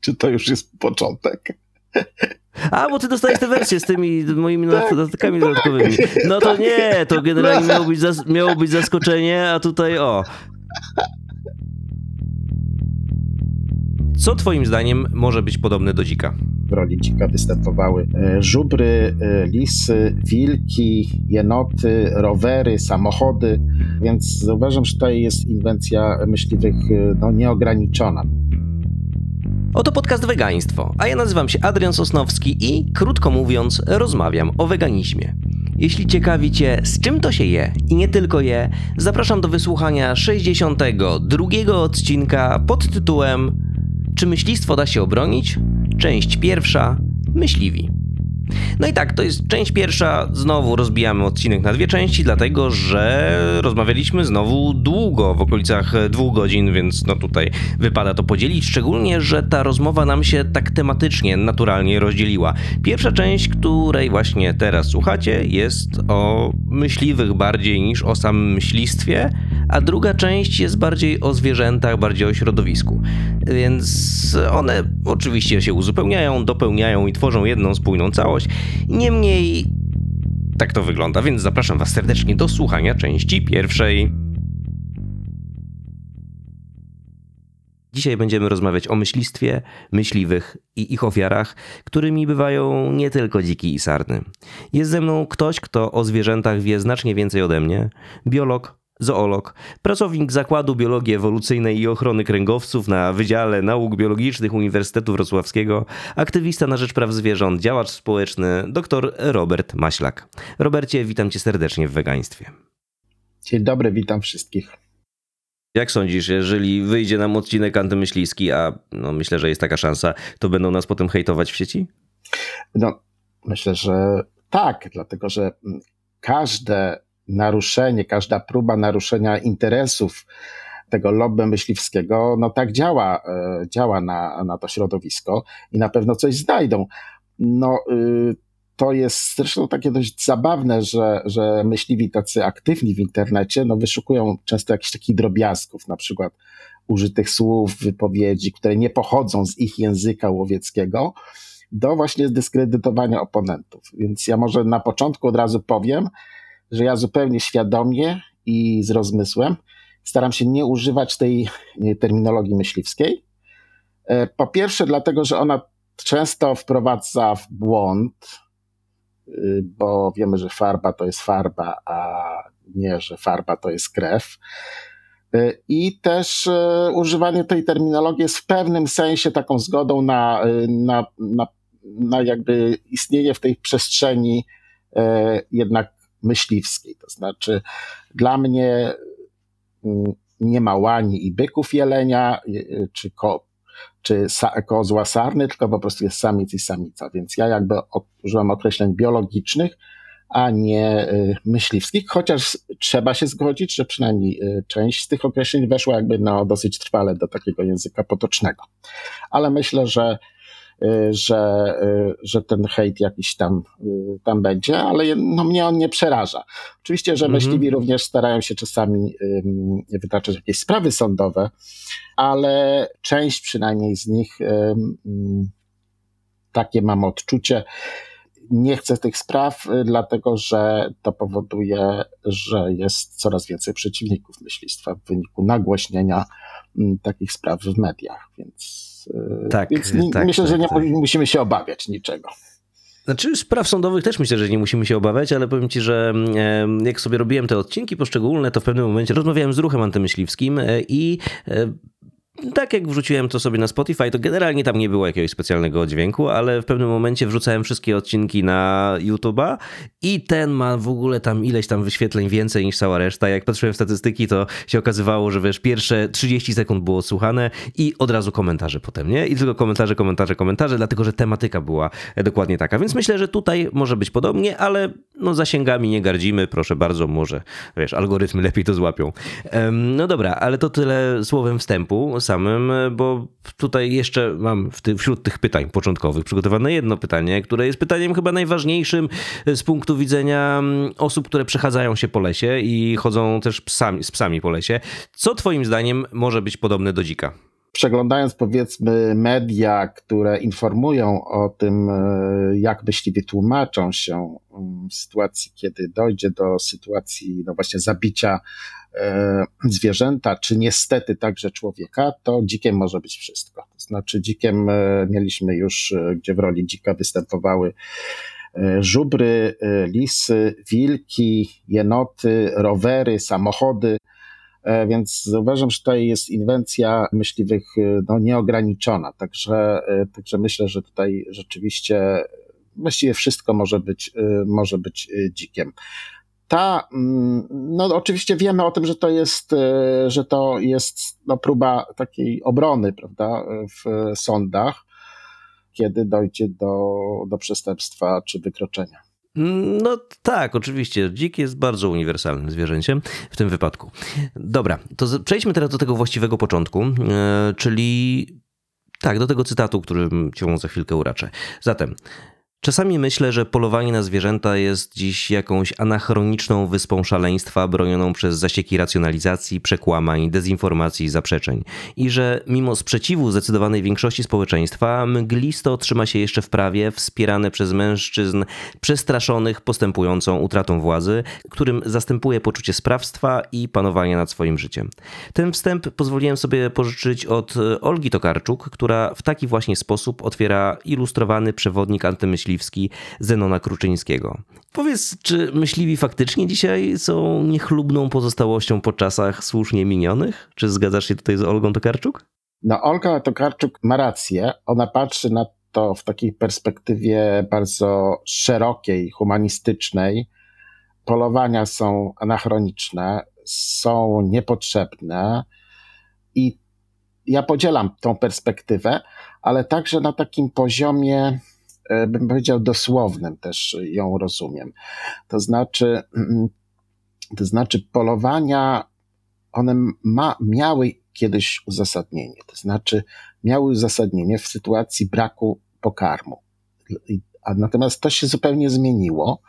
Czy to już jest początek? A, bo ty dostajesz tę wersję z tymi moimi tak, dodatkami dodatkowymi. No to nie, to generalnie miało być, miało być zaskoczenie, a tutaj o. Co twoim zdaniem może być podobne do dzika? W roli dzika występowały e, żubry, e, lisy, wilki, jenoty, rowery, samochody, więc zauważam, że tutaj jest inwencja myśliwych e, no, nieograniczona. Oto podcast Wegaństwo, a ja nazywam się Adrian Sosnowski i, krótko mówiąc, rozmawiam o weganizmie. Jeśli ciekawi Cię, z czym to się je i nie tylko je, zapraszam do wysłuchania 62 odcinka pod tytułem Czy myślistwo da się obronić? Część pierwsza Myśliwi. No i tak, to jest część pierwsza. Znowu rozbijamy odcinek na dwie części, dlatego że rozmawialiśmy znowu długo, w okolicach dwóch godzin, więc no tutaj wypada to podzielić. Szczególnie, że ta rozmowa nam się tak tematycznie, naturalnie rozdzieliła. Pierwsza część, której właśnie teraz słuchacie, jest o myśliwych bardziej niż o samym myślistwie, a druga część jest bardziej o zwierzętach, bardziej o środowisku. Więc one oczywiście się uzupełniają, dopełniają i tworzą jedną spójną całość. Niemniej tak to wygląda, więc zapraszam Was serdecznie do słuchania części pierwszej. Dzisiaj będziemy rozmawiać o myślistwie, myśliwych i ich ofiarach, którymi bywają nie tylko dziki i sarny. Jest ze mną ktoś, kto o zwierzętach wie znacznie więcej ode mnie, biolog, zoolog, pracownik Zakładu Biologii Ewolucyjnej i Ochrony Kręgowców na Wydziale Nauk Biologicznych Uniwersytetu Wrocławskiego, aktywista na rzecz praw zwierząt, działacz społeczny, dr Robert Maślak. Robercie, witam cię serdecznie w wegaństwie. Dzień dobry, witam wszystkich. Jak sądzisz, jeżeli wyjdzie nam odcinek antymyśliski, a no myślę, że jest taka szansa, to będą nas potem hejtować w sieci? No, myślę, że tak, dlatego że każde naruszenie, każda próba naruszenia interesów tego lobby myśliwskiego, no tak działa, e, działa na, na to środowisko i na pewno coś znajdą. No, y, to jest zresztą takie dość zabawne, że, że myśliwi tacy aktywni w internecie, no wyszukują często jakichś takich drobiazgów, na przykład użytych słów, wypowiedzi, które nie pochodzą z ich języka łowieckiego, do właśnie zdyskredytowania oponentów. Więc ja może na początku od razu powiem, że ja zupełnie świadomie i z rozmysłem staram się nie używać tej terminologii myśliwskiej. E, po pierwsze, dlatego, że ona często wprowadza w błąd, y, bo wiemy, że farba to jest farba, a nie, że farba to jest krew. E, I też e, używanie tej terminologii jest w pewnym sensie taką zgodą na, na, na, na jakby istnienie w tej przestrzeni jednak myśliwskiej. To znaczy, dla mnie mm, nie ma łani i byków jelenia, y, y, czy, ko, czy kozła sarny, tylko po prostu jest samiec i samica. Więc ja jakby użyłem określeń biologicznych, a nie y, myśliwskich, chociaż trzeba się zgodzić, że przynajmniej część z tych określeń weszła jakby no, dosyć trwale do takiego języka potocznego. Ale myślę, że że, y, że ten hejt jakiś tam, y, tam będzie, ale no, mnie on nie przeraża. Oczywiście, że mhm. myśliwi również starają się czasami wytaczać jakieś sprawy sądowe, ale część przynajmniej z nich, takie mam odczucie, nie chcę tych spraw, dlatego że to powoduje, że jest coraz więcej przeciwników myślistwa w wyniku nagłośnienia takich spraw w mediach, więc tak, Więc tak, myślę, tak, że nie tak. musimy się obawiać niczego. Znaczy, spraw sądowych też myślę, że nie musimy się obawiać, ale powiem ci, że jak sobie robiłem te odcinki poszczególne, to w pewnym momencie rozmawiałem z ruchem antymyśliwskim e, i e, tak jak wrzuciłem to sobie na Spotify, to generalnie tam nie było jakiegoś specjalnego dźwięku, ale w pewnym momencie wrzucałem wszystkie odcinki na YouTube'a i ten ma w ogóle tam ileś tam wyświetleń więcej niż cała reszta. Jak patrzyłem w statystyki, to się okazywało, że wiesz, pierwsze 30 sekund było słuchane i od razu komentarze potem, nie? I tylko komentarze, komentarze, komentarze, dlatego że tematyka była dokładnie taka. Więc myślę, że tutaj może być podobnie, ale no zasięgami nie gardzimy, proszę bardzo, może, wiesz, algorytmy lepiej to złapią. No dobra, ale to tyle słowem wstępu samym, bo tutaj jeszcze mam ty, wśród tych pytań początkowych przygotowane jedno pytanie, które jest pytaniem chyba najważniejszym z punktu widzenia mm, osób, które przechadzają się po lesie i chodzą też psami, z psami po lesie. Co twoim zdaniem może być podobne do dzika? przeglądając powiedzmy media, które informują o tym, e, jak myśliwie tłumaczą się mm, w sytuacji, kiedy dojdzie do sytuacji, no właśnie zabicia e, zwierzęta, czy niestety także człowieka, to dzikiem może być wszystko. To znaczy dzikiem e, mieliśmy już, gdzie w roli dzika występowały żubry, lisy, wilki, jenoty, rowery, samochody, E, więc uważam, że tutaj jest inwencja myśliwych e, no, nieograniczona. Także, e, także myślę, że tutaj rzeczywiście właściwie wszystko może być, może być dzikiem. Ta, mm, no oczywiście wiemy o tym, że to jest, że to jest no, próba takiej obrony, prawda, w sądach, kiedy dojdzie do, do przestępstwa czy wykroczenia. No tak, oczywiście. Dzik jest bardzo uniwersalnym zwierzęciem w tym wypadku. Dobra, to przejdźmy teraz do tego właściwego początku, e, czyli tak, do tego cytatu, którym cię za chwilkę uraczę. Zatem, Czasami myślę, że polowanie na zwierzęta jest dziś jakąś anachroniczną wyspą szaleństwa bronioną przez zasieki racjonalizacji, przekłamań, dezinformacji i zaprzeczeń. I że mimo sprzeciwu zdecydowanej większości społeczeństwa mglisto trzyma się jeszcze w prawie, wspierane przez mężczyzn przestraszonych postępującą utratą władzy, którym zastępuje poczucie sprawstwa i panowania nad swoim życiem. Ten wstęp pozwoliłem sobie pożyczyć od Olgi Tokarczuk, która w taki właśnie sposób otwiera ilustrowany przewodnik antymyślny myśliwski Zenona Kruczyńskiego. Powiedz, czy myśliwi faktycznie dzisiaj są niechlubną pozostałością po czasach słusznie minionych? Czy zgadzasz się tutaj z Olgą Tokarczuk? No, Olga Tokarczuk ma rację. Ona patrzy na to w takiej perspektywie bardzo szerokiej, humanistycznej. Polowania są anachroniczne, są niepotrzebne i ja podzielam tą perspektywę, ale także na takim poziomie bym powiedział, dosłownym też ją rozumiem. To znaczy, mm, to znaczy polowania, one ma, miały kiedyś uzasadnienie, to znaczy miały uzasadnienie w sytuacji braku pokarmu. A natomiast to się zupełnie zmieniło.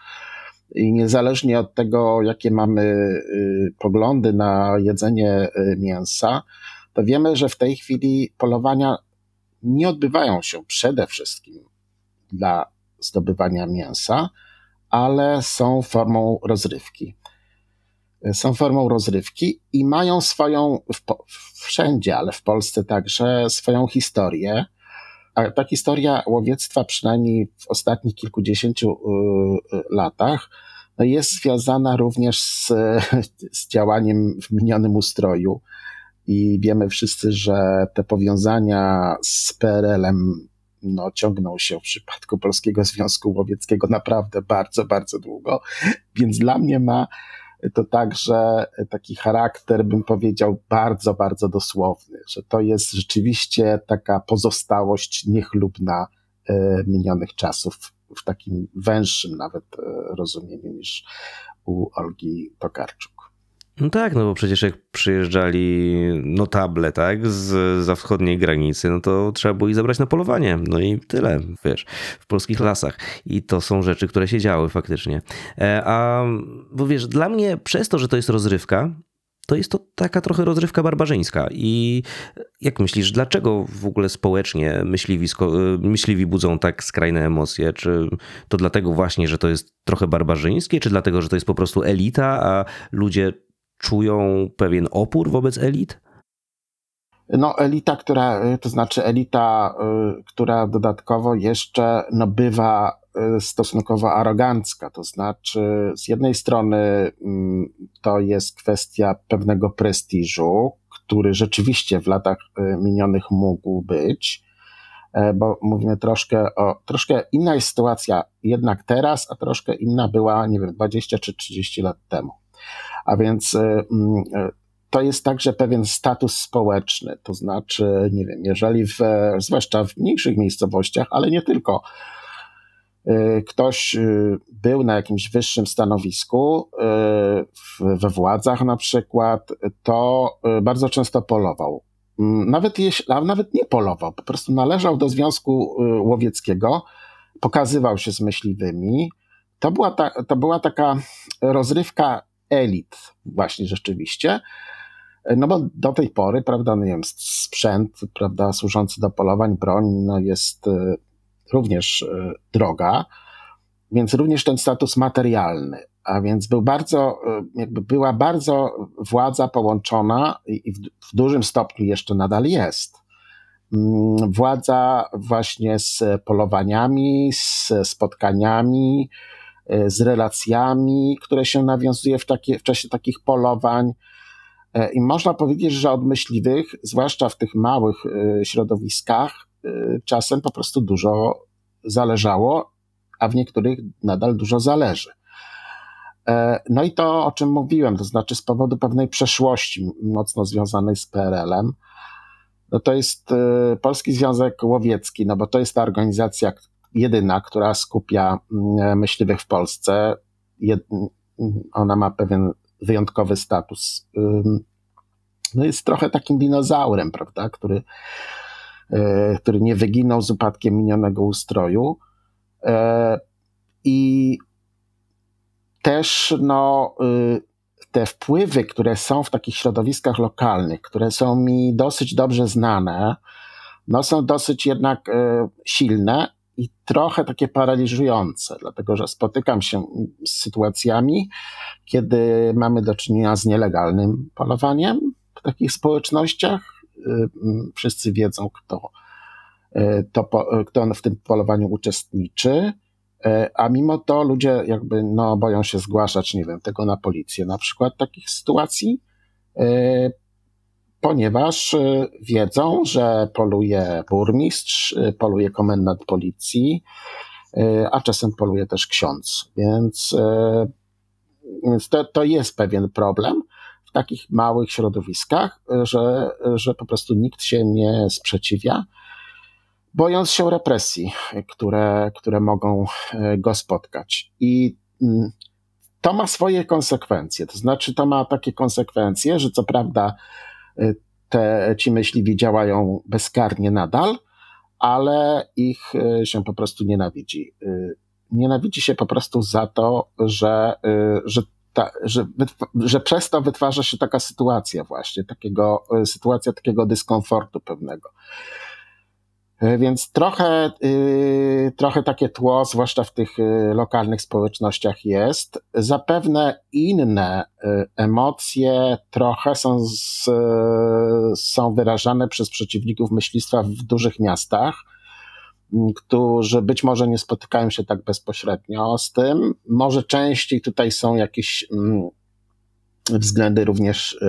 I niezależnie od tego, jakie mamy y, poglądy na jedzenie y, mięsa, to wiemy, że w tej chwili polowania nie odbywają się przede wszystkim dla zdobywania mięsa, ale są formą rozrywki. Są formą rozrywki i mają swoją, wszędzie, ale w Polsce także, swoją historię. A ta historia łowiectwa, przynajmniej w ostatnich kilkudziesięciu y, latach, no jest związana również z, z działaniem w minionym ustroju. I wiemy wszyscy, że te powiązania z PRL-em no, ciągnął się w przypadku Polskiego Związku Łowieckiego naprawdę bardzo, bardzo długo. Więc dla mnie ma to także taki charakter, bym powiedział, bardzo, bardzo dosłowny, że to jest rzeczywiście taka pozostałość niechlubna e, minionych czasów w takim węższym nawet e, rozumieniu niż u Olgi Tokarczuk. No tak, no bo przecież jak przyjeżdżali notable, tak, z za wschodniej granicy, no to trzeba było ich zabrać na polowanie. No i tyle, wiesz, w polskich lasach. I to są rzeczy, które się działy faktycznie. E, a, bo wiesz, dla mnie przez to, że to jest rozrywka, to jest to taka trochę rozrywka barbarzyńska. I jak myślisz, dlaczego w ogóle społecznie myśliwi, myśliwi budzą tak skrajne emocje? Czy to dlatego właśnie, że to jest trochę barbarzyńskie, czy dlatego, że to jest po prostu elita, a ludzie czują pewien opór wobec elit? No, elita, która, to znaczy elita, y, która dodatkowo jeszcze no, bywa y, stosunkowo arogancka. To znaczy, z jednej strony mm, to jest kwestia pewnego prestiżu, który rzeczywiście w latach minionych mógł być, e, bo mówimy troszkę o, troszkę inna jest sytuacja jednak teraz, a troszkę inna była, nie wiem, 20 czy 30 lat temu. A więc e, mm, e, to jest także pewien status społeczny. To znaczy, nie wiem, jeżeli w, zwłaszcza w mniejszych miejscowościach, ale nie tylko, e, ktoś był na jakimś wyższym stanowisku, we władzach na przykład, to bardzo często polował. Mm, nawet jeśli, nawet nie polował, po prostu należał do Związku Łowieckiego, pokazywał się z myśliwymi. To była, ta, to była taka rozrywka elit, właśnie rzeczywiście. No bo do tej pory, prawda, no wiem, sprzęt, prawda, służący do polowań, broń, no jest również droga, więc również ten status materialny a więc był bardzo, e, jakby była bardzo władza połączona i w, w dużym stopniu jeszcze nadal jest. Mm, władza właśnie z polowaniami, z spotkaniami, z relacjami, które się nawiązuje w, takie, w czasie takich polowań. E, I można powiedzieć, że od myśliwych, zwłaszcza w tych małych środowiskach, czasem po prostu dużo zależało, a w niektórych nadal dużo zależy. E, no i to, o czym mówiłem, to znaczy z powodu pewnej przeszłości mocno związanej z PRL-em, no to jest e, Polski Związek Łowiecki, no bo to jest ta organizacja jedyna, która skupia mm, myśliwych w Polsce. Ona ma pewien wyjątkowy status. No jest trochę takim dinozaurem, prawda, który, e, który nie wyginął z upadkiem minionego ustroju. I też no, y, te wpływy, które są w takich środowiskach lokalnych, które są mi dosyć dobrze znane, no są dosyć jednak y, silne i trochę takie paraliżujące, dlatego że spotykam się z sytuacjami, kiedy mamy do czynienia z nielegalnym polowaniem w takich społecznościach. Y, wszyscy wiedzą, kto, to, kto w tym polowaniu uczestniczy. E, a mimo to ludzie jakby no, boją się zgłaszać, nie wiem, tego na policję, na przykład takich sytuacji, ponieważ e, wiedzą, że poluje burmistrz, poluje komendant policji, a czasem poluje też ksiądz. Więc, więc to, to jest pewien problem w takich małych środowiskach, że, że po prostu nikt się nie sprzeciwia bojąc się represji, które, które mogą go spotkać. I mm, to ma swoje konsekwencje. To znaczy, to ma takie konsekwencje, że co prawda te, ci myśliwi działają bezkarnie nadal, ale ich e, się po prostu nienawidzi. Nienawidzi się po prostu za to, że, że, ta, że, że przez to wytwarza się taka sytuacja właśnie, takiego, sytuacja takiego dyskomfortu pewnego. E, więc trochę, y, trochę takie tło, zwłaszcza w tych y, lokalnych społecznościach jest. Zapewne inne y, emocje trochę są, z, są wyrażane przez przeciwników myślistwa w dużych miastach, którzy być może nie spotykają się tak bezpośrednio z tym. Może częściej tutaj są jakieś względy również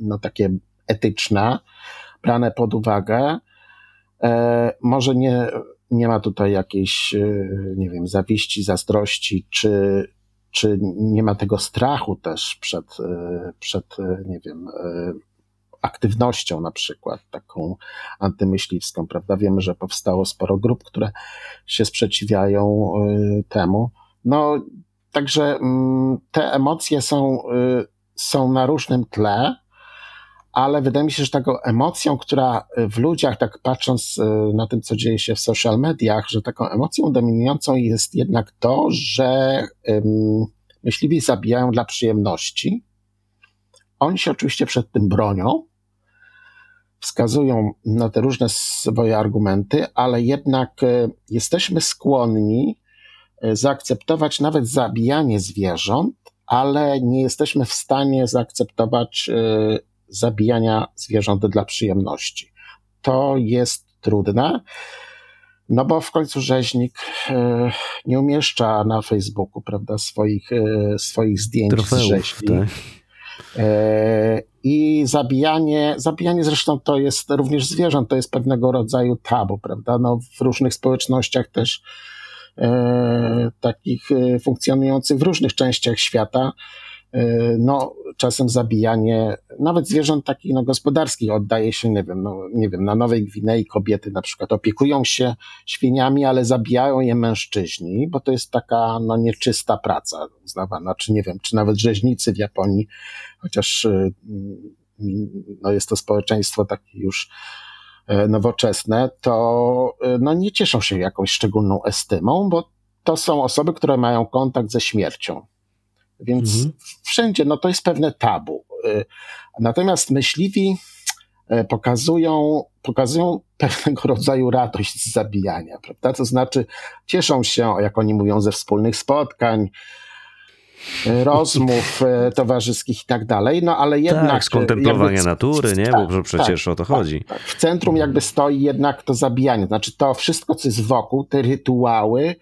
no, takie etyczne, brane pod uwagę. E, może nie, nie ma tutaj jakiejś, e, nie wiem, zawiści, zazdrości, czy, czy nie ma tego strachu też przed, e, przed nie wiem, aktywnością na przykład taką antymyśliwską, prawda? Wiemy, że powstało sporo grup, które się sprzeciwiają temu. No, także mm, te emocje są, są na różnym tle ale wydaje mi się, że taką emocją, która w ludziach, tak patrząc e, na tym, co dzieje się w social mediach, że taką emocją dominującą jest jednak to, że um, myśliwi zabijają dla przyjemności. Oni się oczywiście przed tym bronią, wskazują na te różne swoje argumenty, ale jednak e, jesteśmy skłonni e, zaakceptować nawet zabijanie zwierząt, ale nie jesteśmy w stanie zaakceptować zabijania zwierząt dla przyjemności. To jest trudne, no bo w końcu rzeźnik e, nie umieszcza na Facebooku, prawda, swoich, e, swoich zdjęć Trofeów, z rzeźni. Tak. E, I zabijanie, zabijanie zresztą to jest również zwierząt, to jest pewnego rodzaju tabu, prawda? No, w różnych społecznościach też takich funkcjonujących w różnych częściach świata no, czasem zabijanie nawet zwierząt takich no, gospodarskich oddaje się, nie wiem, no, nie wiem, na Nowej Gwinei kobiety na przykład opiekują się świniami, ale zabijają je mężczyźni, bo to jest taka no, nieczysta praca uznawana, czy nie wiem, czy nawet rzeźnicy w Japonii, chociaż y, no, jest to społeczeństwo takie już e, nowoczesne, to y, no, nie cieszą się jakąś szczególną estymą, bo to są osoby, które mają kontakt ze śmiercią Więc mhm. wszędzie no, to jest pewne tabu. Y, natomiast myśliwi e, pokazują, pokazują pewnego rodzaju radość z zabijania, prawda? To znaczy cieszą się, jak oni mówią, ze wspólnych spotkań, e, rozmów e, towarzyskich i tak dalej, no ale jednak... Tak, z kontemplowania jakby, natury, nie? Tak, Bo przecież tak, o to tak, chodzi. Tak, w centrum jakby stoi jednak to zabijanie, znaczy to wszystko, co jest wokół, te rytuały,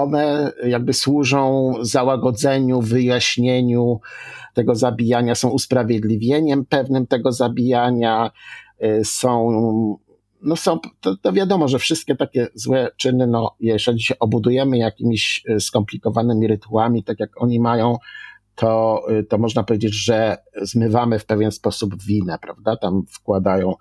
one jakby służą załagodzeniu, wyjaśnieniu tego zabijania, są usprawiedliwieniem pewnym tego zabijania, y, są, no są, to, to wiadomo, że wszystkie takie złe czyny, no jeżeli się obudujemy jakimiś y, skomplikowanymi rytuałami, tak jak oni mają, to, y, to można powiedzieć, że zmywamy w pewien sposób winę, prawda? Tam wkładają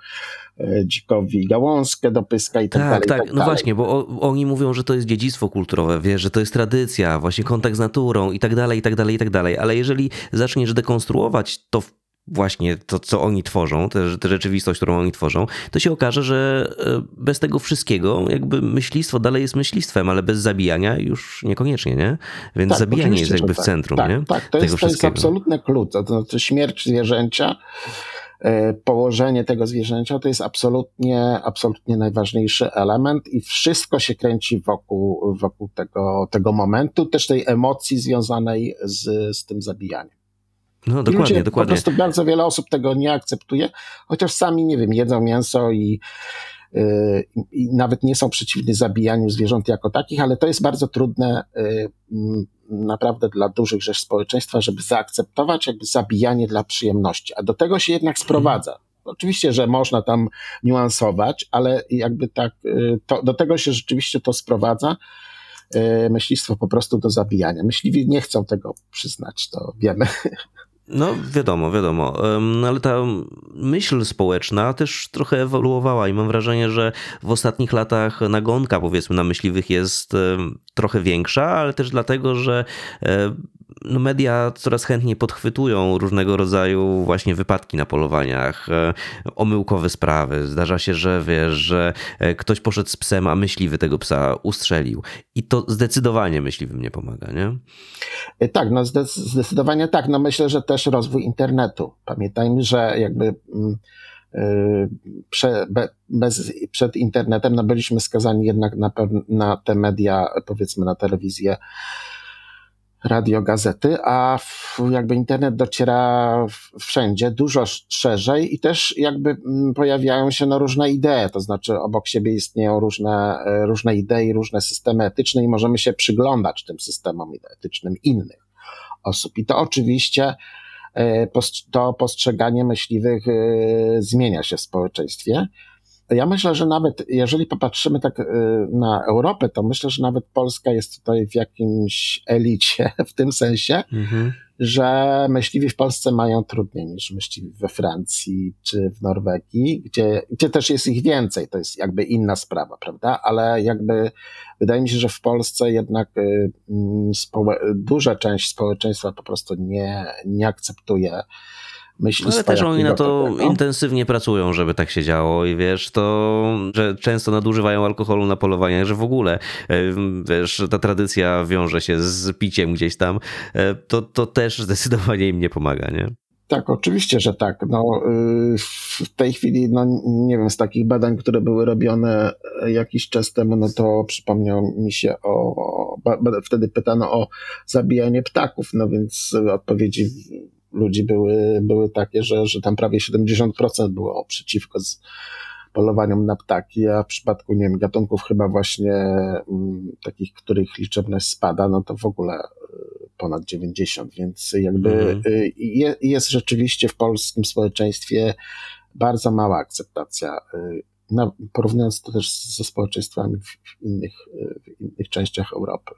y, dzikowi gałązkę do pyska i tak, tak dalej. Tak, tak, no właśnie, bo o, oni mówią, że to jest dziedzictwo kulturowe, wiesz, że to jest tradycja, właśnie kontakt z naturą i tak dalej, i tak dalej, i tak dalej. Ale jeżeli zaczniesz dekonstruować to właśnie to, co oni tworzą, tę rzeczywistość, którą oni tworzą, to się okaże, że e, bez tego wszystkiego jakby myślistwo dalej jest myślistwem, ale bez zabijania już niekoniecznie, nie? Więc tak, zabijanie jest jakby w tak. centrum, tak, nie? Tak, to, jest, to jest absolutny klucz. To znaczy śmierć zwierzęcia, e, położenie tego zwierzęcia to jest absolutnie, absolutnie najważniejszy element i wszystko się kręci wokół, wokół tego, tego momentu, też tej emocji związanej z, z tym zabijaniem. No dokładnie, ludzie, dokładnie. Po prostu bardzo wiele osób tego nie akceptuje, chociaż sami, nie wiem, jedzą mięso i, yy, i nawet nie są przeciwni zabijaniu zwierząt jako takich, ale to jest bardzo trudne yy, naprawdę dla dużych rzeczy społeczeństwa, żeby zaakceptować jakby zabijanie dla przyjemności. A do tego się jednak sprowadza. Oczywiście, że można tam niuansować, ale jakby tak, yy, to, do tego się rzeczywiście to sprowadza y, myślistwo po prostu do zabijania. Myśliwi nie chcą tego przyznać, to wiemy. No, wiadomo, wiadomo. Ale ta myśl społeczna też trochę ewoluowała i mam wrażenie, że w ostatnich latach nagonka, powiedzmy, na myśliwych jest trochę większa, ale też dlatego, że no media coraz chętniej podchwytują różnego rodzaju właśnie wypadki na polowaniach, e, omyłkowe sprawy. Zdarza się, że wiesz, że e, ktoś poszedł z psem, a myśliwy tego psa ustrzelił. I to zdecydowanie myśliwym nie pomaga, nie? E, tak, no zdecydowanie tak. No myślę, że też rozwój internetu. Pamiętajmy, że jakby mm, Prze, bez, przed internetem no byliśmy skazani jednak na, na te media, powiedzmy na telewizję radio, gazety, a jakby internet dociera wszędzie, dużo szerzej i też jakby mm, pojawiają się no różne idee, to znaczy obok siebie istnieją różne, e, różne idei, różne systemy etyczne i możemy się przyglądać tym systemom etycznym innych osób. I to oczywiście e, to postrzeganie myśliwych e, zmienia się w społeczeństwie. Ja myślę, że nawet jeżeli popatrzymy tak y, na Europę, to myślę, że nawet Polska jest tutaj w jakimś elicie w tym sensie, mhm. że myśliwi w Polsce mają trudniej niż myśliwi we Francji czy w Norwegii, gdzie, gdzie też jest ich więcej. To jest jakby inna sprawa, prawda? Ale jakby wydaje mi się, że w Polsce jednak y, mm, duża część społeczeństwa po prostu nie, nie akceptuje myśli Ale też oni na to takiego. intensywnie pracują, żeby tak się działo i wiesz, to, że często nadużywają alkoholu na polowaniach, że w ogóle, e, wiesz, ta tradycja wiąże się z piciem gdzieś tam, e, to, to też zdecydowanie im nie pomaga, nie? Tak, oczywiście, że tak. No, y, w tej chwili, no, nie wiem, z takich badań, które były robione jakiś czas temu, no to przypomniał mi się o, wtedy pytano o zabijanie ptaków, no więc odpowiedzi ludzi były, były takie, że, że tam prawie 70% było przeciwko z polowaniom na ptaki, a w przypadku, nie wiem, gatunków chyba właśnie m, mm, takich, których liczebność spada, no to w ogóle y, ponad 90, więc jakby mhm. y, je, jest rzeczywiście w polskim społeczeństwie bardzo mała akceptacja, y, no, porównując to też ze społeczeństwami w innych, w innych częściach Europy.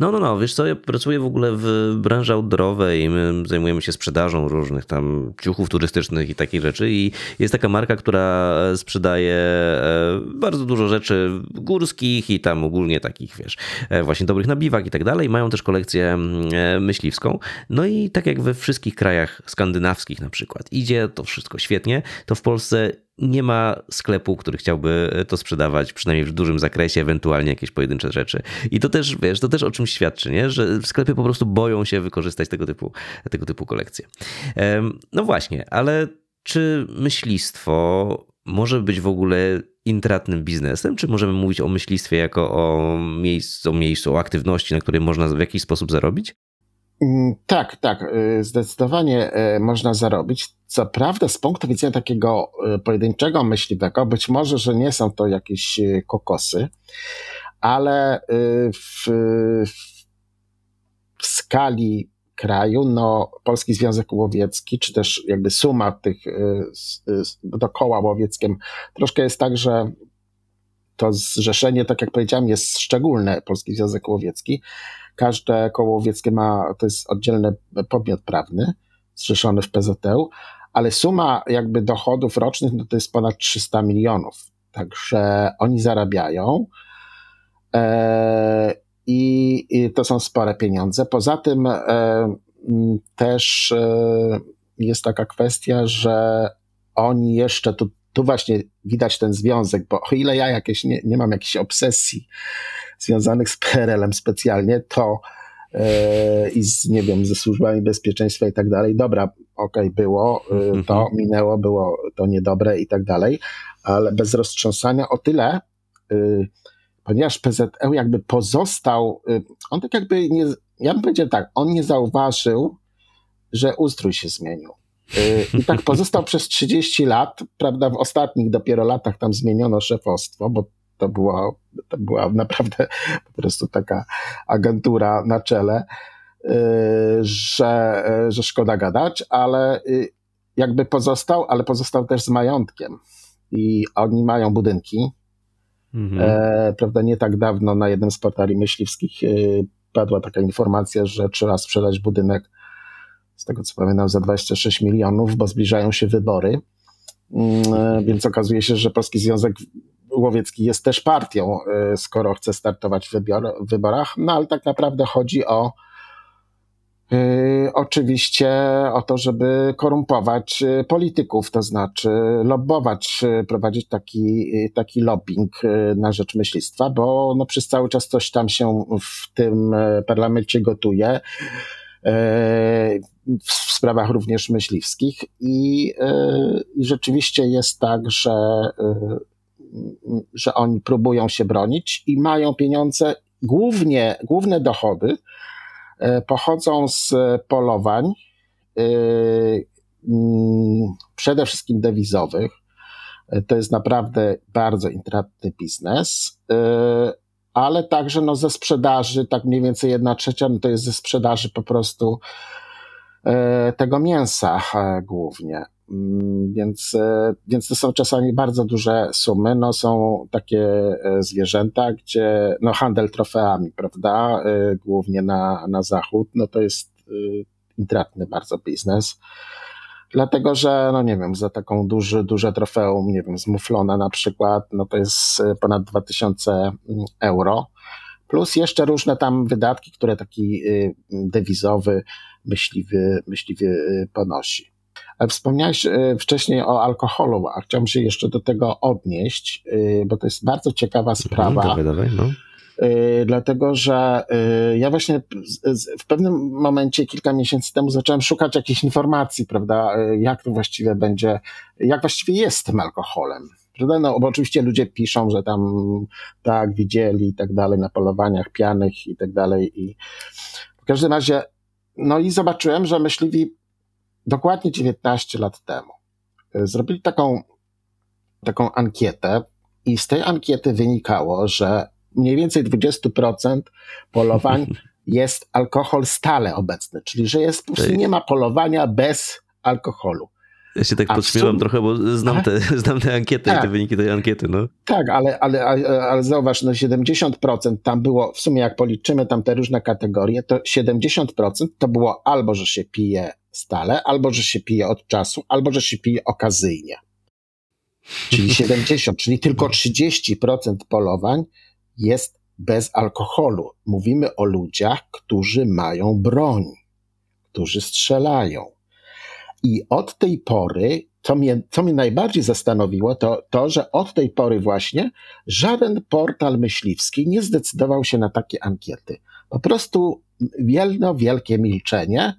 No, no, no, wiesz co, ja pracuję w ogóle w branży outdoorowej my zajmujemy się sprzedażą różnych tam ciuchów turystycznych i takich rzeczy i jest taka marka, która sprzedaje e, bardzo dużo rzeczy górskich i tam ogólnie takich, wiesz, e, właśnie dobrych nabiwak i tak dalej. Mają też kolekcję e, myśliwską. No i tak jak we wszystkich krajach skandynawskich na przykład idzie to wszystko świetnie, to w Polsce nie ma sklepu, który chciałby to sprzedawać, przynajmniej w dużym zakresie, ewentualnie jakieś pojedyncze rzeczy. I to też, wiesz, to też o czymś świadczy, nie? że sklepy po prostu boją się wykorzystać tego typu, tego typu kolekcje. No właśnie, ale czy myślistwo może być w ogóle intratnym biznesem, czy możemy mówić o myślistwie jako o miejscu, o, miejscu, o aktywności, na której można w jakiś sposób zarobić? Mm, tak, tak, y, zdecydowanie y, można zarobić. Co prawda, z punktu widzenia takiego y, pojedynczego myśliwego, być może, że nie są to jakieś kokosy, ale w, w skali kraju, no Polski Związek Łowiecki, czy też jakby suma tych do koła łowieckim, troszkę jest tak, że to zrzeszenie, tak jak powiedziałem, jest szczególne, Polski Związek Łowiecki. Każde koło łowieckie ma, to jest oddzielny podmiot prawny, zrzeszony w PZU, ale suma jakby dochodów rocznych, no to jest ponad 300 milionów. Także oni zarabiają. E, i, i, to są spore pieniądze. Poza tym e, też e, jest taka kwestia, że oni jeszcze tu tu właśnie widać ten związek, bo o ile ja jakieś nie, nie mam jakiejś obsesji związanych z PRL-em specjalnie, to yy, i z, nie wiem, ze służbami bezpieczeństwa i tak dalej, dobra, okej, okay, było, yy, to minęło, było to niedobre i tak dalej, ale bez roztrząsania o tyle, yy, ponieważ PZE jakby pozostał, on tak jakby nie, ja bym powiedział tak, on nie zauważył, że ustrój się zmienił. I tak pozostał przez 30 lat, prawda, w ostatnich dopiero latach tam zmieniono szefostwo, bo to była, to była naprawdę po prostu taka agentura na czele, y, że, że szkoda gadać, ale y, jakby pozostał, ale pozostał też z majątkiem. I oni mają budynki. Mhm. E, prawda, nie tak dawno na jednym z portali myśliwskich y, padła taka informacja, że trzeba sprzedać budynek z tego co pamiętam, za 26 milionów, bo zbliżają się wybory. Mm, e, więc okazuje się, że Polski Związek Łowiecki jest też partią, e, skoro chce startować w, wyborach. No ale tak naprawdę chodzi o e, oczywiście o to, żeby korumpować polityków, to znaczy lobbować, prowadzić taki, taki lobbying na rzecz myślistwa, bo no, przez cały czas coś tam się w tym parlamencie gotuje w sprawach również myśliwskich i, i rzeczywiście jest tak, że, że oni próbują się bronić i mają pieniądze, głównie, główne dochody e, pochodzą z polowań, przede wszystkim dewizowych. To jest naprawdę bardzo intratny biznes, ale także no, ze sprzedaży, tak mniej więcej jedna trzecia, no, to jest ze sprzedaży po prostu E, tego mięsa e, głównie. Mm, więc, e, więc to są czasami bardzo duże sumy. No, są takie zwierzęta, gdzie no, handel trofeami, prawda, głównie na, na zachód, no to jest intratny bardzo biznes. Dlatego, że, no nie wiem, za taką duży, duże trofeum, nie wiem, z muflona na przykład, no to jest ponad 2000 mm, euro. Plus jeszcze różne tam wydatki, które taki dewizowy myśliwy, myśliwy ponosi. Ale wspomniałeś y, wcześniej o alkoholu, a chciałbym się jeszcze do tego odnieść, y, bo to jest bardzo ciekawa mhm, sprawa. Dawaj, dawaj, no. Dlatego, że ja właśnie w pewnym momencie, kilka miesięcy temu, zacząłem szukać jakichś informacji, prawda, jak to właściwie będzie, jak właściwie jest tym alkoholem. Prawda? No, bo oczywiście ludzie piszą, że tam tak, widzieli i tak dalej na polowaniach pianych i tak dalej. I w każdym razie no i zobaczyłem, że myśliwi dokładnie 19 lat temu e, zrobili taką, taką ankietę i z tej ankiety wynikało, że mniej więcej 20% polowań jest alkohol stale obecny, czyli że jest, po prostu nie ma polowania bez alkoholu. Ja się tak A podśmiewam sum... trochę, bo znam te, znam te ankiety tak. i te tak. wyniki tej ankiety. No. Tak, ale, ale, ale, ale zauważ, no 70% tam było, w sumie jak policzymy tam te różne kategorie, to 70% to było albo, że się pije stale, albo, że się pije od czasu, albo, że się pije okazyjnie. Czyli 70, czyli tylko 30% polowań jest bez alkoholu. Mówimy o ludziach, którzy mają broń, którzy strzelają i od tej pory co mnie, co mnie najbardziej zastanowiło, to to, że od tej pory właśnie żaden portal myśliwski nie zdecydował się na takie ankiety. Po prostu wielno wielkie milczenie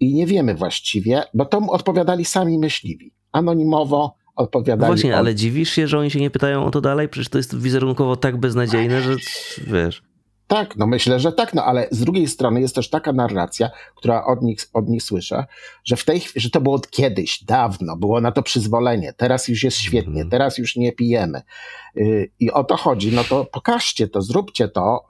i nie wiemy właściwie, bo to odpowiadali sami myśliwi. Anonimowo odpowiadali. No właśnie, ale dziwisz się, że oni się nie pytają o to dalej? Przecież to jest wizerunkowo tak beznadziejne, że wiesz. Tak, no myślę, że tak, no ale z drugiej strony jest też taka narracja, która od nich, od nich słyszę, że w tej chwili, że to było kiedyś, dawno, było na to przyzwolenie, teraz już jest świetnie, mm. teraz już nie pijemy. Yy, I o to chodzi, no to pokażcie to, zróbcie to,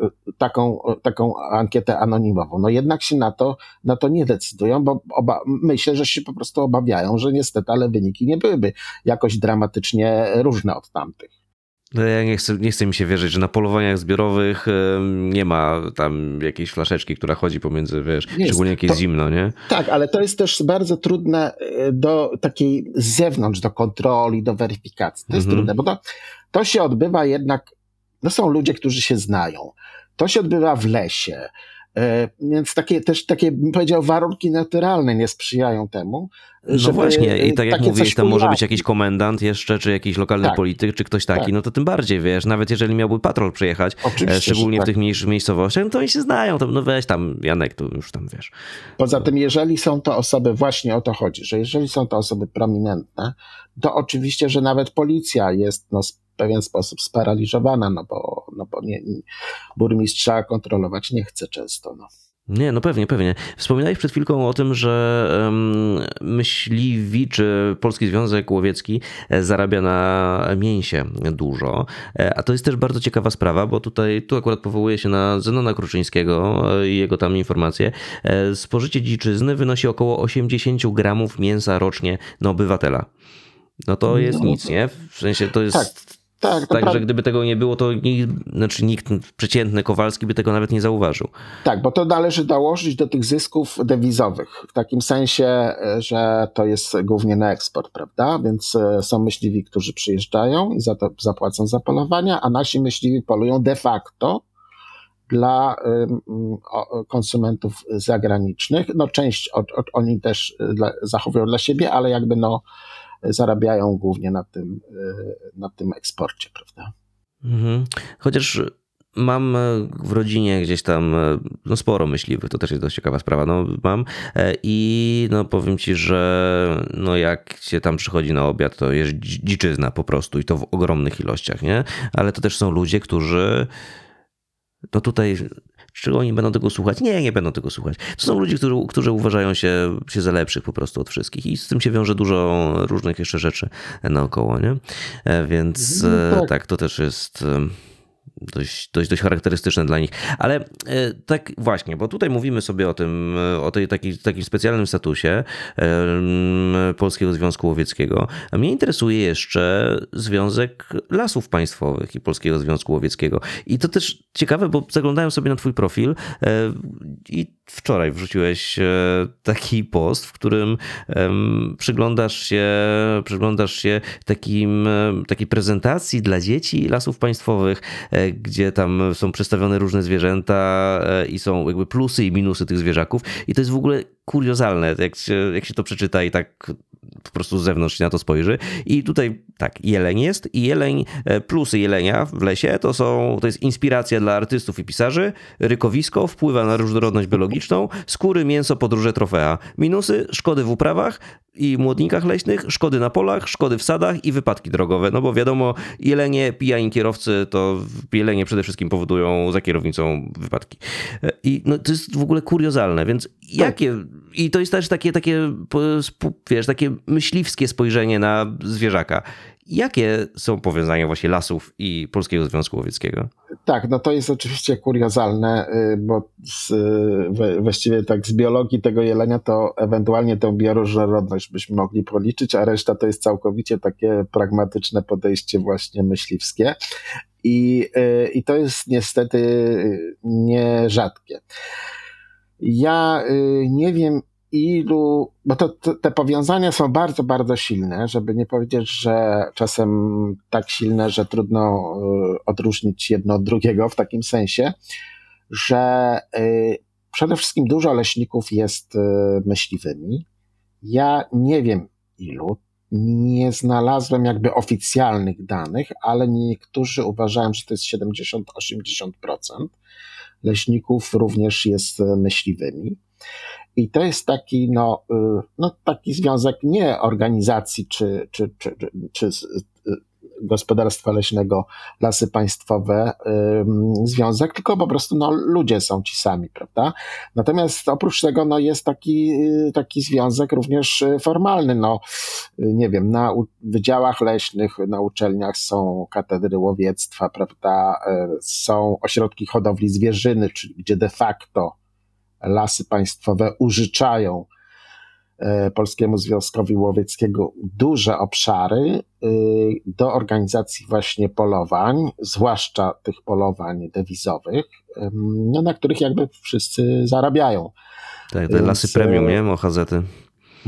yy, taką, taką ankietę anonimową. No jednak się na to, na to nie decydują, bo oba, myślę, że się po prostu obawiają, że niestety, ale wyniki nie byłyby jakoś dramatycznie różne od tamtych. No ja nie chcę, nie chcę mi się wierzyć, że na polowaniach zbiorowych nie ma tam jakiejś flaszeczki, która chodzi pomiędzy, wiesz, jest. szczególnie jak jest to, zimno, nie? Tak, ale to jest też bardzo trudne e, do takiej z zewnątrz, do kontroli, do weryfikacji. To jest mhm. trudne, bo to, to się odbywa jednak, no są ludzie, którzy się znają. To się odbywa w lesie. E, więc takie też takie, bym powiedział, warunki naturalne nie sprzyjają temu. No właśnie, i tak jak mówiłeś, tam może być jakiś komendant jeszcze, czy jakiś lokalny tak. polityk, czy ktoś taki, tak. no to tym bardziej, wiesz, nawet jeżeli miałby patrol przyjechać, e, Oczywiście, szczególnie w tak. tych mniejszych miejscowościach, no to oni się znają, to, no weź tam, Janek, tu już tam, wiesz. Poza tym, jeżeli są to osoby, właśnie o to chodzi, że jeżeli są to osoby prominentne, to oczywiście, że nawet policja jest no, pewien sposób sparaliżowana, no bo, no bo nie, burmistrza kontrolować nie chce często. No. Nie, no pewnie, pewnie. Wspominałeś przed chwilką o tym, że um, myśliwi czy Polski Związek Łowiecki e, zarabia na mięsie dużo. E, a to jest też bardzo ciekawa sprawa, bo tutaj tu akurat powołuje się na Zenona Kruczyńskiego e, i jego tam informacje. Spożycie dziczyzny wynosi około 80 gramów mięsa rocznie na obywatela. No to jest no, nic, nie? W sensie to jest... Tak tak, tak że gdyby tego nie było, to nikt, znaczy nikt przeciętny Kowalski by tego nawet nie zauważył. Tak, bo to należy dołożyć do tych zysków dewizowych. W takim sensie, że to jest głównie na eksport, prawda? Więc e, są myśliwi, którzy przyjeżdżają i za to zapłacą za polowania, a nasi myśliwi polują de facto dla konsumentów zagranicznych. No część od, od, oni też e, dla, zachowują dla siebie, ale jakby no zarabiają głównie na tym, e, na tym eksporcie, prawda? Mhm. Chociaż mam w rodzinie gdzieś tam e, no sporo myśliwych, to też jest dość ciekawa sprawa, no mam e, i no powiem ci, że no jak się tam przychodzi na obiad, to jest dziczyzna po prostu i to w ogromnych ilościach, nie? Ale to też są ludzie, którzy no tutaj czy oni będą tego słuchać? Nie, nie będą tego słuchać. To są ludzie, którzy, którzy uważają się, się za lepszych po prostu od wszystkich i z tym się wiąże dużo różnych jeszcze rzeczy naokoło, nie? E, więc no, e, tak. tak, to też jest dość, dość, dość charakterystyczne dla nich. Ale e, tak właśnie, bo tutaj mówimy sobie o tym, e, o tej taki, takim specjalnym statusie Polskiego Związku Łowieckiego. A mnie interesuje jeszcze Związek Lasów Państwowych i Polskiego Związku Łowieckiego. I to też ciekawe, bo zaglądałem sobie na twój profil e, i wczoraj wrzuciłeś taki post, w którym przyglądasz się, przyglądasz się takim, takiej prezentacji dla dzieci Lasów Państwowych, gdzie tam są przedstawione różne zwierzęta e, i są jakby plusy i minusy tych zwierzaków. I to jest w ogóle kuriozalne, jak się, jak się to przeczyta i tak po prostu z zewnątrz się na to spojrzy. I tutaj tak, jeleń jest i jeleń, e, plusy jelenia w lesie to są, to jest inspiracja dla artystów i pisarzy, rykowisko, wpływa na różnorodność biologiczną, skóry, mięso, podróże, trofea. Minusy, szkody w uprawach i młodnikach leśnych, szkody na polach, szkody w sadach i wypadki drogowe. No bo wiadomo, jelenie, pijani kierowcy to jelenie przede wszystkim powodują za kierownicą wypadki. E, I no, to jest w ogóle kuriozalne, więc jakie... I to jest też takie, takie, wiesz, takie myśliwskie spojrzenie na zwierzaka. Jakie są powiązania właśnie lasów i Polskiego Związku Łowieckiego? Tak, no to jest oczywiście kuriozalne, y, bo z, właściwie tak z biologii tego jelenia to ewentualnie tę bioróżnorodność byśmy mogli policzyć, a reszta to jest całkowicie takie pragmatyczne podejście właśnie myśliwskie. I, y, i to jest niestety nierzadkie. Ja y, nie wiem, ilu, bo to, to, te powiązania są bardzo, bardzo silne, żeby nie powiedzieć, że czasem tak silne, że trudno y, odróżnić jedno od drugiego w takim sensie, że y, przede wszystkim dużo leśników jest myśliwymi. Ja nie wiem, ilu. Nie znalazłem jakby oficjalnych danych, ale niektórzy uważają, że to jest 70-80% leśników również jest myśliwymi. I to jest taki, no, y, no, taki związek nie organizacji czy, czy, czy, czy, gospodarstwa leśnego, lasy państwowe, związek, tylko po prostu no, ludzie są ci sami, prawda? Natomiast oprócz tego no, jest taki, y, taki związek również y, formalny. No, nie wiem, na wydziałach leśnych, na uczelniach są katedry łowiectwa, prawda? Są ośrodki hodowli zwierzyny, czyli gdzie de facto lasy państwowe użyczają Polskiemu Związkowi Łowieckiego duże obszary e, do organizacji właśnie polowań, zwłaszcza tych polowań dewizowych, no, na których jakby wszyscy zarabiają. Tak, te lasy premium, nie? Mohazety.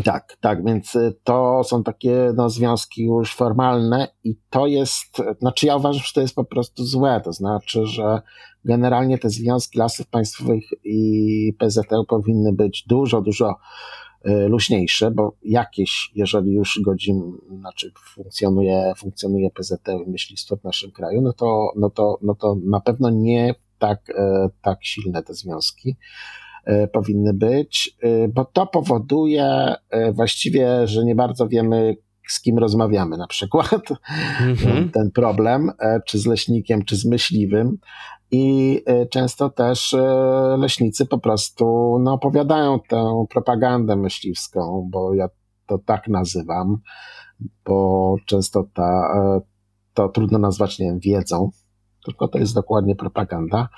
Tak, tak, więc to są takie no, związki już formalne i to jest, znaczy ja uważam, że to jest po prostu złe, to znaczy, że generalnie te związki lasów państwowych i PZL powinny być dużo, dużo y, luźniejsze, bo jakieś, jeżeli już godzin, znaczy funkcjonuje, funkcjonuje PZL i myślistwo w naszym kraju, no to, no to, no to na pewno nie tak, e, tak silne te związki e, powinny być, bo to powoduje właściwie, że nie bardzo wiemy, z kim rozmawiamy na przykład, mm-hmm. ten problem, czy z leśnikiem, czy z myśliwym, i y, często też y, leśnicy po prostu no, opowiadają tę propagandę myśliwską, bo ja to tak nazywam, bo często ta, y, to trudno nazwać, nie wiem, wiedzą, tylko to jest dokładnie propaganda.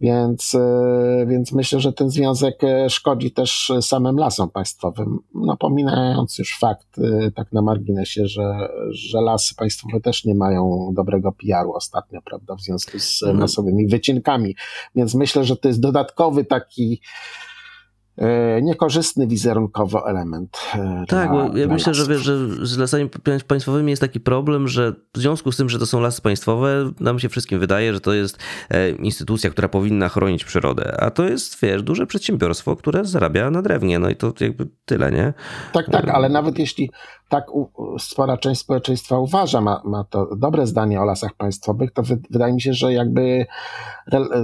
Więc, e, więc myślę, że ten związek e, szkodzi też samym lasom państwowym. No, pominając już fakt, e, tak na marginesie, że, że lasy państwowe też nie mają dobrego PR-u ostatnio, prawda, w związku z mhm. masowymi wycinkami. Więc myślę, że to jest dodatkowy taki E, niekorzystny wizerunkowo element. E, tak, dla, bo ja myślę, że, wiesz, że z lasami państwowymi jest taki problem, że w związku z tym, że to są lasy państwowe, nam się wszystkim wydaje, że to jest e, instytucja, która powinna chronić przyrodę, a to jest, wiesz, duże przedsiębiorstwo, które zarabia na drewnie, no i to jakby tyle, nie? Tak, tak, ale nawet jeśli tak spora część społeczeństwa uważa, ma, ma to dobre zdanie o lasach państwowych, to wy, wydaje mi się, że jakby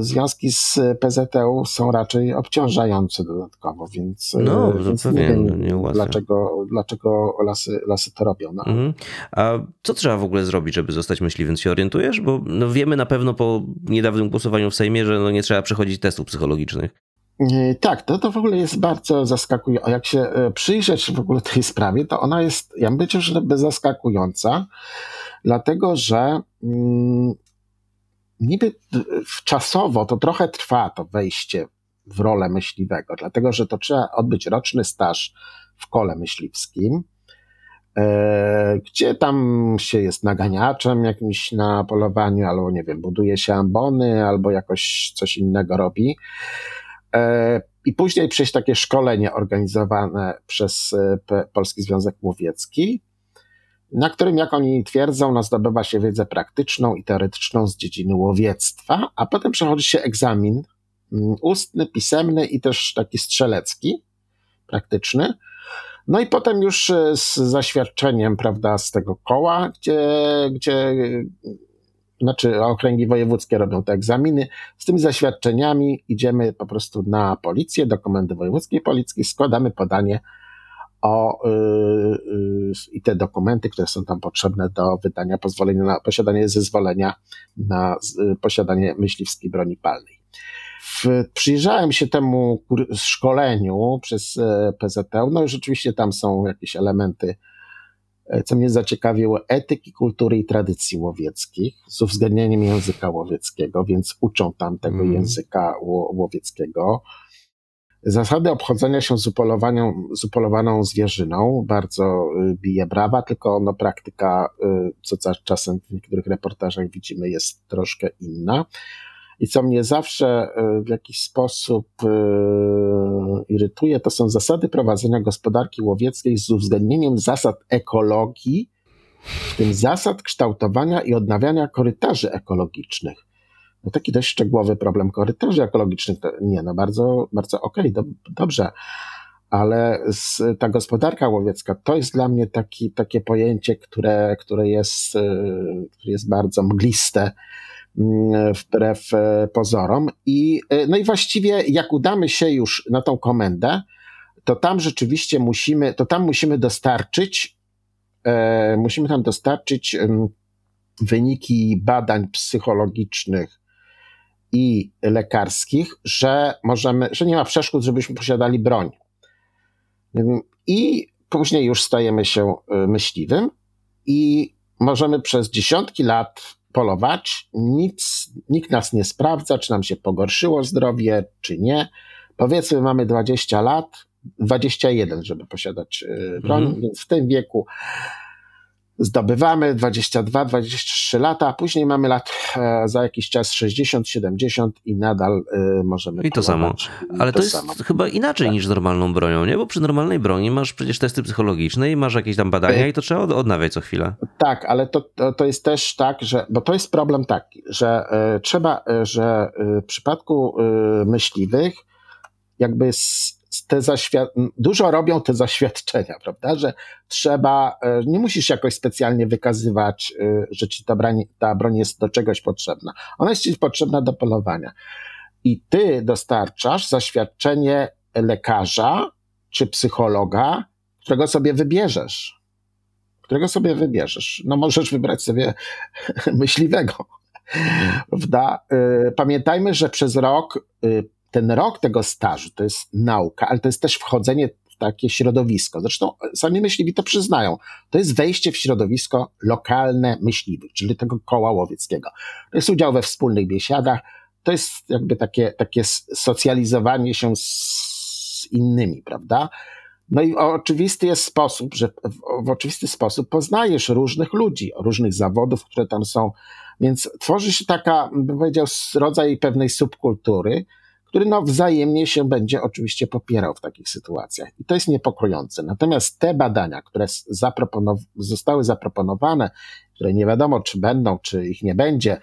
związki z PZU są raczej obciążające dodatkowo, więc, no, e, więc nie wiem, nie dlaczego, dlaczego lasy, lasy to robią. No. Mhm. A co trzeba w ogóle zrobić, żeby zostać myśliwym? Się orientujesz? Bo no wiemy na pewno po niedawnym głosowaniu w Sejmie, że no nie trzeba przechodzić testów psychologicznych. E, tak, to, to w ogóle jest bardzo zaskakujące. Jak się e, przyjrzeć w ogóle tej sprawie, to ona jest, ja bym powiedział, że zaskakująca, dlatego że mm, niby czasowo to trochę trwa to wejście w rolę myśliwego, dlatego że to trzeba odbyć roczny staż w kole myśliwskim, e, gdzie tam się jest naganiaczem jakimś na polowaniu, albo nie wiem, buduje się ambony, albo jakoś coś innego robi. E, I później przejść takie szkolenie organizowane przez e, Polski Związek Łowiecki, na którym, jak oni twierdzą, no, zdobywa się wiedzę praktyczną i teoretyczną z dziedziny łowiectwa, a potem przechodzi się egzamin mm, ustny, pisemny i też taki strzelecki, praktyczny. No i potem już e, z zaświadczeniem, prawda, z tego koła, gdzie, gdzie znaczy okręgi wojewódzkie robią te egzaminy. Z tymi zaświadczeniami idziemy po prostu na policję, do Komendy Wojewódzkiej Policji, składamy podanie o yy, yy, i te dokumenty, które są tam potrzebne do wydania pozwolenia na posiadanie zezwolenia na yy, posiadanie myśliwskiej broni palnej. W, przyjrzałem się temu szkoleniu przez e, PZT, no rzeczywiście tam są jakieś elementy co mnie zaciekawiło, etyki, kultury i tradycji łowieckich z uwzględnieniem języka łowieckiego, więc uczą tam tego mm. języka łowieckiego. Zasady obchodzenia się z, z upolowaną zwierzyną bardzo y, bije brawa, tylko no, praktyka, y, co czasem w niektórych reportażach widzimy, jest troszkę inna. I co mnie zawsze e, w jakiś sposób e, irytuje, to są zasady prowadzenia gospodarki łowieckiej z uwzględnieniem zasad ekologii, w tym zasad kształtowania i odnawiania korytarzy ekologicznych. No taki dość szczegółowy problem korytarzy ekologicznych, nie, no bardzo, bardzo okej, okay, do, dobrze, ale z, ta gospodarka łowiecka to jest dla mnie taki, takie pojęcie, które, które, jest, które jest bardzo mgliste wbrew pozorom. I, no i właściwie jak udamy się już na tą komendę, to tam rzeczywiście musimy, to tam musimy dostarczyć, e, musimy tam dostarczyć e, wyniki badań psychologicznych i lekarskich, że możemy, że nie ma przeszkód, żebyśmy posiadali broń. I później już stajemy się e, myśliwym i możemy przez dziesiątki lat polować, nic, nikt nas nie sprawdza, czy nam się pogorszyło zdrowie, czy nie. Powiedzmy, mamy 20 lat, 21, żeby posiadać y, broń, mhm. więc w tym wieku zdobywamy 22, 23 lata, a później mamy lat e, za jakiś czas 60, 70 i nadal y, możemy. I to samo. Ale to, to jest samo. chyba inaczej tak. niż z normalną bronią, nie? Bo przy normalnej broni masz przecież testy psychologiczne i masz jakieś tam badania y- i to trzeba odnawiać co chwilę. Tak, ale to, to, to jest też tak, że, bo to jest problem taki, że y, trzeba, że w przypadku myśliwych jakby z, te zaświad- dużo robią te zaświadczenia, prawda, że trzeba, e, nie musisz jakoś specjalnie wykazywać, e, że ci ta broń, ta broń jest do czegoś potrzebna. Ona jest ci potrzebna do polowania. I ty dostarczasz zaświadczenie lekarza czy psychologa, którego sobie wybierzesz. Którego sobie wybierzesz. No możesz wybrać sobie myśliwego. Prawda? E, pamiętajmy, że przez rok ten rok tego stażu to jest nauka, ale to jest też wchodzenie w takie środowisko. Zresztą sami myśliwi to przyznają. To jest wejście w środowisko lokalne myśliwych, czyli tego koła łowieckiego. To jest udział we wspólnych biesiadach, to jest jakby takie, takie socjalizowanie się z innymi, prawda? No i oczywisty jest sposób, że w, w oczywisty sposób poznajesz różnych ludzi, różnych zawodów, które tam są. Więc tworzy się taka, bym powiedział, rodzaj pewnej subkultury, który no wzajemnie się będzie oczywiście popierał w takich sytuacjach. I to jest niepokojące. Natomiast te badania, które zaproponow zostały zaproponowane, które nie wiadomo, czy będą, czy ich nie będzie,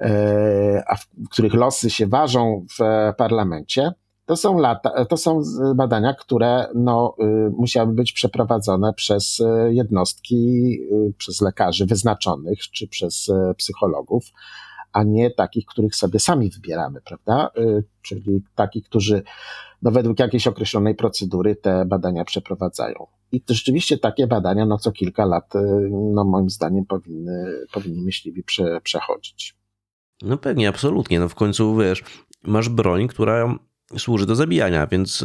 e, a w których losy się ważą w parlamencie, to są, lata, to są badania, które no, y, musiały być przeprowadzone przez y, jednostki, y, przez lekarzy wyznaczonych czy przez psychologów a nie takich, których sobie sami wybieramy, prawda? Y, czyli takich, którzy no, według jakiejś określonej procedury te badania przeprowadzają. I to rzeczywiście takie badania no, co kilka lat, y, no, moim zdaniem, powinny, powinni myśliwi prze, przechodzić. No pewnie, absolutnie. No w końcu, wiesz, masz broń, która służy do zabijania, więc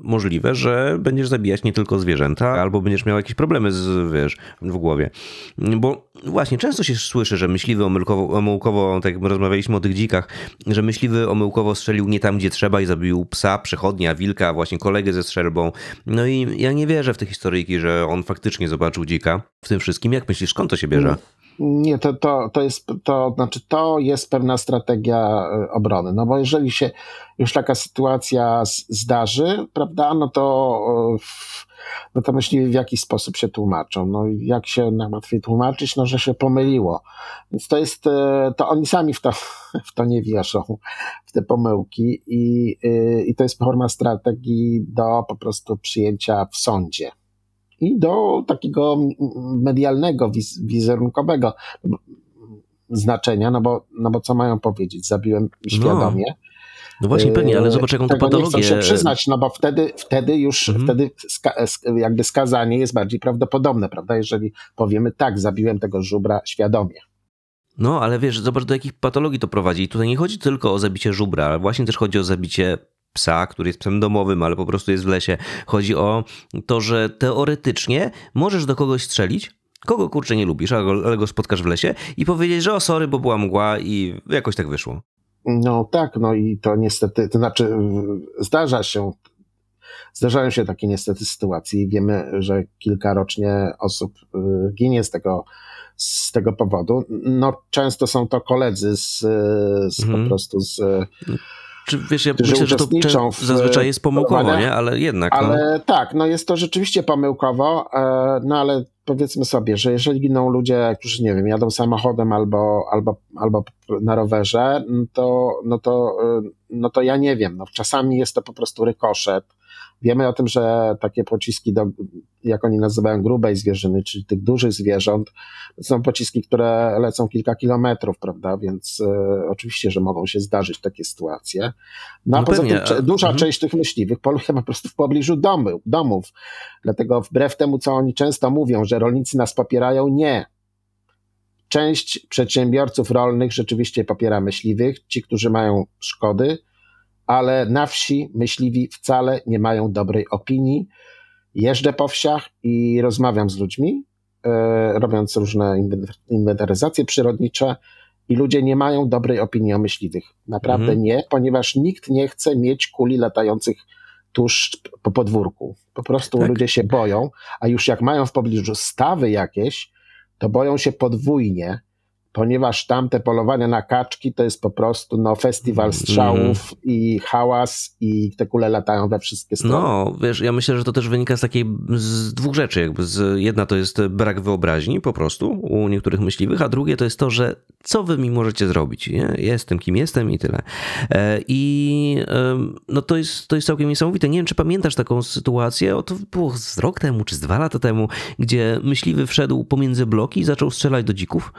możliwe, że będziesz zabijać nie tylko zwierzęta, albo będziesz miał jakieś problemy z, wiesz, w głowie. Bo właśnie często się słyszy, że myśliwy omyłkowo, omyłkowo tak jak rozmawialiśmy o tych dzikach, że myśliwy omyłkowo strzelił nie tam, gdzie trzeba i zabił psa, przechodnia, wilka, właśnie kolegę ze strzelbą. No i ja nie wierzę w te historyjki, że on faktycznie zobaczył dzika w tym wszystkim. Jak myślisz, skąd to się bierze? Nie, to, to, to jest, to znaczy, to jest pewna strategia e, obrony. No bo jeżeli się już taka sytuacja zdarzy, prawda, no to, e, no to myśliwi w jakiś sposób się tłumaczą. No jak się najłatwiej tłumaczyć, no że się pomyliło. Więc to jest, e, to oni sami w to, w to nie wierzą, w te pomyłki i, i to jest forma strategii do po prostu przyjęcia w sądzie i do takiego medialnego, wizerunkowego znaczenia, no bo, no bo co mają powiedzieć? Zabiłem świadomie. No. No właśnie, pewnie, ale zobacz, jaką to patologię. Nie chcą się przyznać, no bo wtedy, wtedy już, mhm. wtedy ska, jakby skazanie jest bardziej prawdopodobne, prawda? Jeżeli powiemy tak, zabiłem tego żubra świadomie. No, ale wiesz, zobacz, do jakich patologii to prowadzi. I tutaj nie chodzi tylko o zabicie żubra, ale właśnie też chodzi o zabicie psa, który jest psem domowym, ale po prostu jest w lesie. Chodzi o to, że teoretycznie możesz do kogoś strzelić, kogo kurczę nie lubisz, ale go spotkasz w lesie i powiedzieć, że o sorry, bo była mgła i jakoś tak wyszło. No tak, no i to niestety, to znaczy zdarza się, zdarzają się takie niestety sytuacje i wiemy, że kilka rocznie osób y, ginie z tego, z tego powodu. No często są to koledzy z, z mhm. po prostu z czy wiesz, ja myślę, że to w, zazwyczaj jest pomyłkowo, nie? Ale jednak. Ale no. tak, no jest to rzeczywiście pomyłkowo, e, no ale powiedzmy sobie, że jeżeli giną ludzie, którzy, nie wiem, jadą samochodem albo, albo, albo na rowerze, no to, no to, e, no to ja nie wiem, no czasami jest to po prostu rykoszet, Wiemy o tym, że takie pociski, do, jak oni nazywają grubej zwierzyny, czyli tych dużych zwierząt, są pociski, które lecą kilka kilometrów, prawda? Więc e, oczywiście, że mogą się zdarzyć takie sytuacje. No a No poza pewnie, tym duża mhm. część tych myśliwych poluje po prostu w pobliżu domu, domów. Dlatego wbrew temu, co oni często mówią, że rolnicy nas popierają, nie. Część przedsiębiorców rolnych rzeczywiście popiera myśliwych, ci, którzy mają szkody, ale na wsi myśliwi wcale nie mają dobrej opinii. Jeżdżę po wsiach i rozmawiam z ludźmi, e, robiąc różne inwen- inwentaryzacje przyrodnicze, i ludzie nie mają dobrej opinii o myśliwych. Naprawdę Mhm. nie, ponieważ nikt nie chce mieć kuli latających tuż po podwórku. Po prostu Tak. ludzie się boją, a już jak mają w pobliżu stawy jakieś, to boją się podwójnie, ponieważ tamte polowania na kaczki to jest po prostu no, festiwal strzałów i hałas i te kule latają we wszystkie strony. No, wiesz, ja myślę, że to też wynika z takiej, z dwóch rzeczy. Jakby z, jedna to jest brak wyobraźni po prostu u niektórych myśliwych, a drugie to jest to, że co wy mi możecie zrobić? Nie? Jestem kim jestem i tyle. E, I no to jest, to jest całkiem niesamowite. Nie wiem, czy pamiętasz taką sytuację, o, to było z rok temu, czy z dwa lata temu, gdzie myśliwy wszedł pomiędzy bloki i zaczął strzelać do dzików.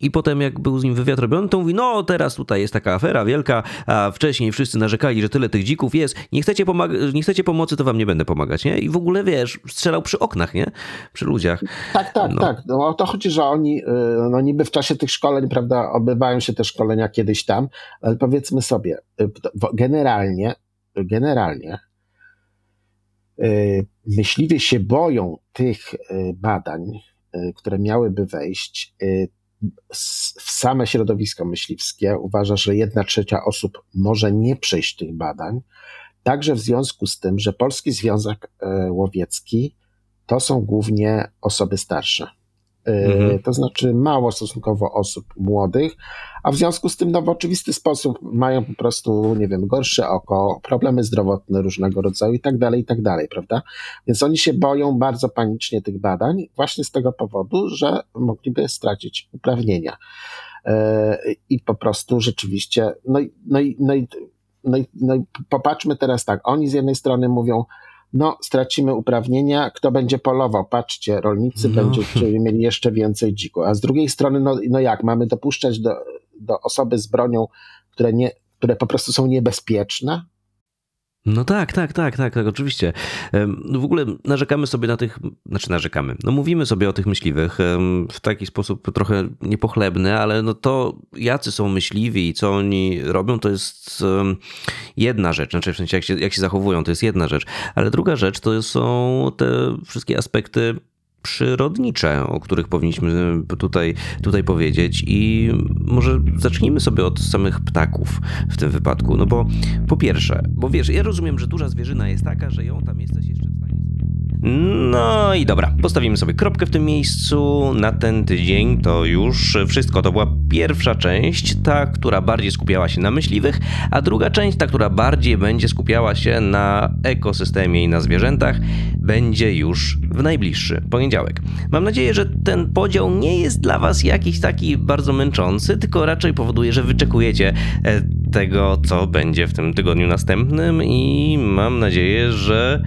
I potem jak był z nim wywiad robiony, to mówi, no teraz tutaj jest taka afera wielka, a wcześniej wszyscy narzekali, że tyle tych dzików jest, nie chcecie, pomag- nie chcecie pomocy, to wam nie będę pomagać, nie? I w ogóle, wiesz, strzelał przy oknach, nie? Przy ludziach. Tak, tak, No. tak. No, o to chodzi, że oni, y, no niby w czasie tych szkoleń, prawda, odbywają się te szkolenia kiedyś tam, ale powiedzmy sobie, y, generalnie, generalnie y, myśliwie się boją tych badań, które miałyby wejść w same środowisko myśliwskie. Uważa, że jedna trzecia osób może nie przejść tych badań. Także w związku z tym, że Polski Związek y, Łowiecki to są głównie osoby starsze. Yy, Mhm. To znaczy mało stosunkowo osób młodych, a w związku z tym no, w oczywisty sposób mają po prostu, nie wiem, gorsze oko, problemy zdrowotne różnego rodzaju i tak dalej, i tak dalej, prawda? Więc oni się boją bardzo panicznie tych badań właśnie z tego powodu, że mogliby stracić uprawnienia. Yy, I po prostu rzeczywiście, no, no, no, no, no i popatrzmy teraz tak, oni z jednej strony mówią, no stracimy uprawnienia, kto będzie polował? Patrzcie, rolnicy No. będziecie mieli jeszcze więcej dziku. A z drugiej strony, no, no jak, mamy dopuszczać do, do osoby z bronią, które, nie, które po prostu są niebezpieczne? No tak, tak, tak, tak, tak, oczywiście. W ogóle narzekamy sobie na tych, znaczy narzekamy, no mówimy sobie o tych myśliwych w taki sposób trochę niepochlebny, ale no to jacy są myśliwi i co oni robią, to jest jedna rzecz, znaczy w sensie jak się, jak się zachowują, to jest jedna rzecz, ale druga rzecz to są te wszystkie aspekty przyrodnicze, o których powinniśmy tutaj, tutaj powiedzieć. I może zacznijmy sobie od samych ptaków w tym wypadku, no bo po pierwsze, bo wiesz, ja rozumiem, że duża zwierzyna jest taka, że ją tam jesteś jeszcze w stanie no i dobra, postawimy sobie kropkę w tym miejscu. Na ten tydzień to już wszystko. To była pierwsza część, ta, która bardziej skupiała się na myśliwych, a druga część, ta, która bardziej będzie skupiała się na ekosystemie i na zwierzętach, będzie już w najbliższy poniedziałek. Mam nadzieję, że ten podział nie jest dla Was jakiś taki bardzo męczący, tylko raczej powoduje, że wyczekujecie e, tego, co będzie w tym tygodniu następnym i mam nadzieję, że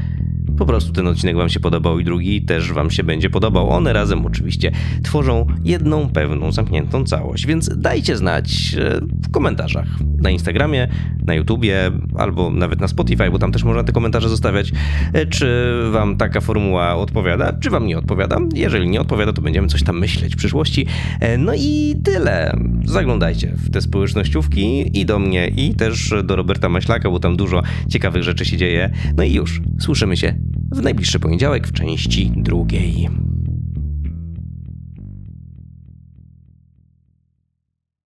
po prostu ten odcinek Wam się podobał i drugi też Wam się będzie podobał. One razem oczywiście tworzą jedną pewną, zamkniętą całość, więc dajcie znać e, w komentarzach na Instagramie, na YouTubie albo nawet na Spotify, bo tam też można te komentarze zostawiać, e, czy Wam taka formuła odpowiada, czy Wam nie odpowiada. Jeżeli nie odpowiada, to będziemy coś tam myśleć w przyszłości. E, No i tyle. Zaglądajcie w te społecznościówki i do mnie, i też do Roberta Maślaka, bo tam dużo ciekawych rzeczy się dzieje. No i już, słyszymy się w najbliższy poniedziałek w części drugiej.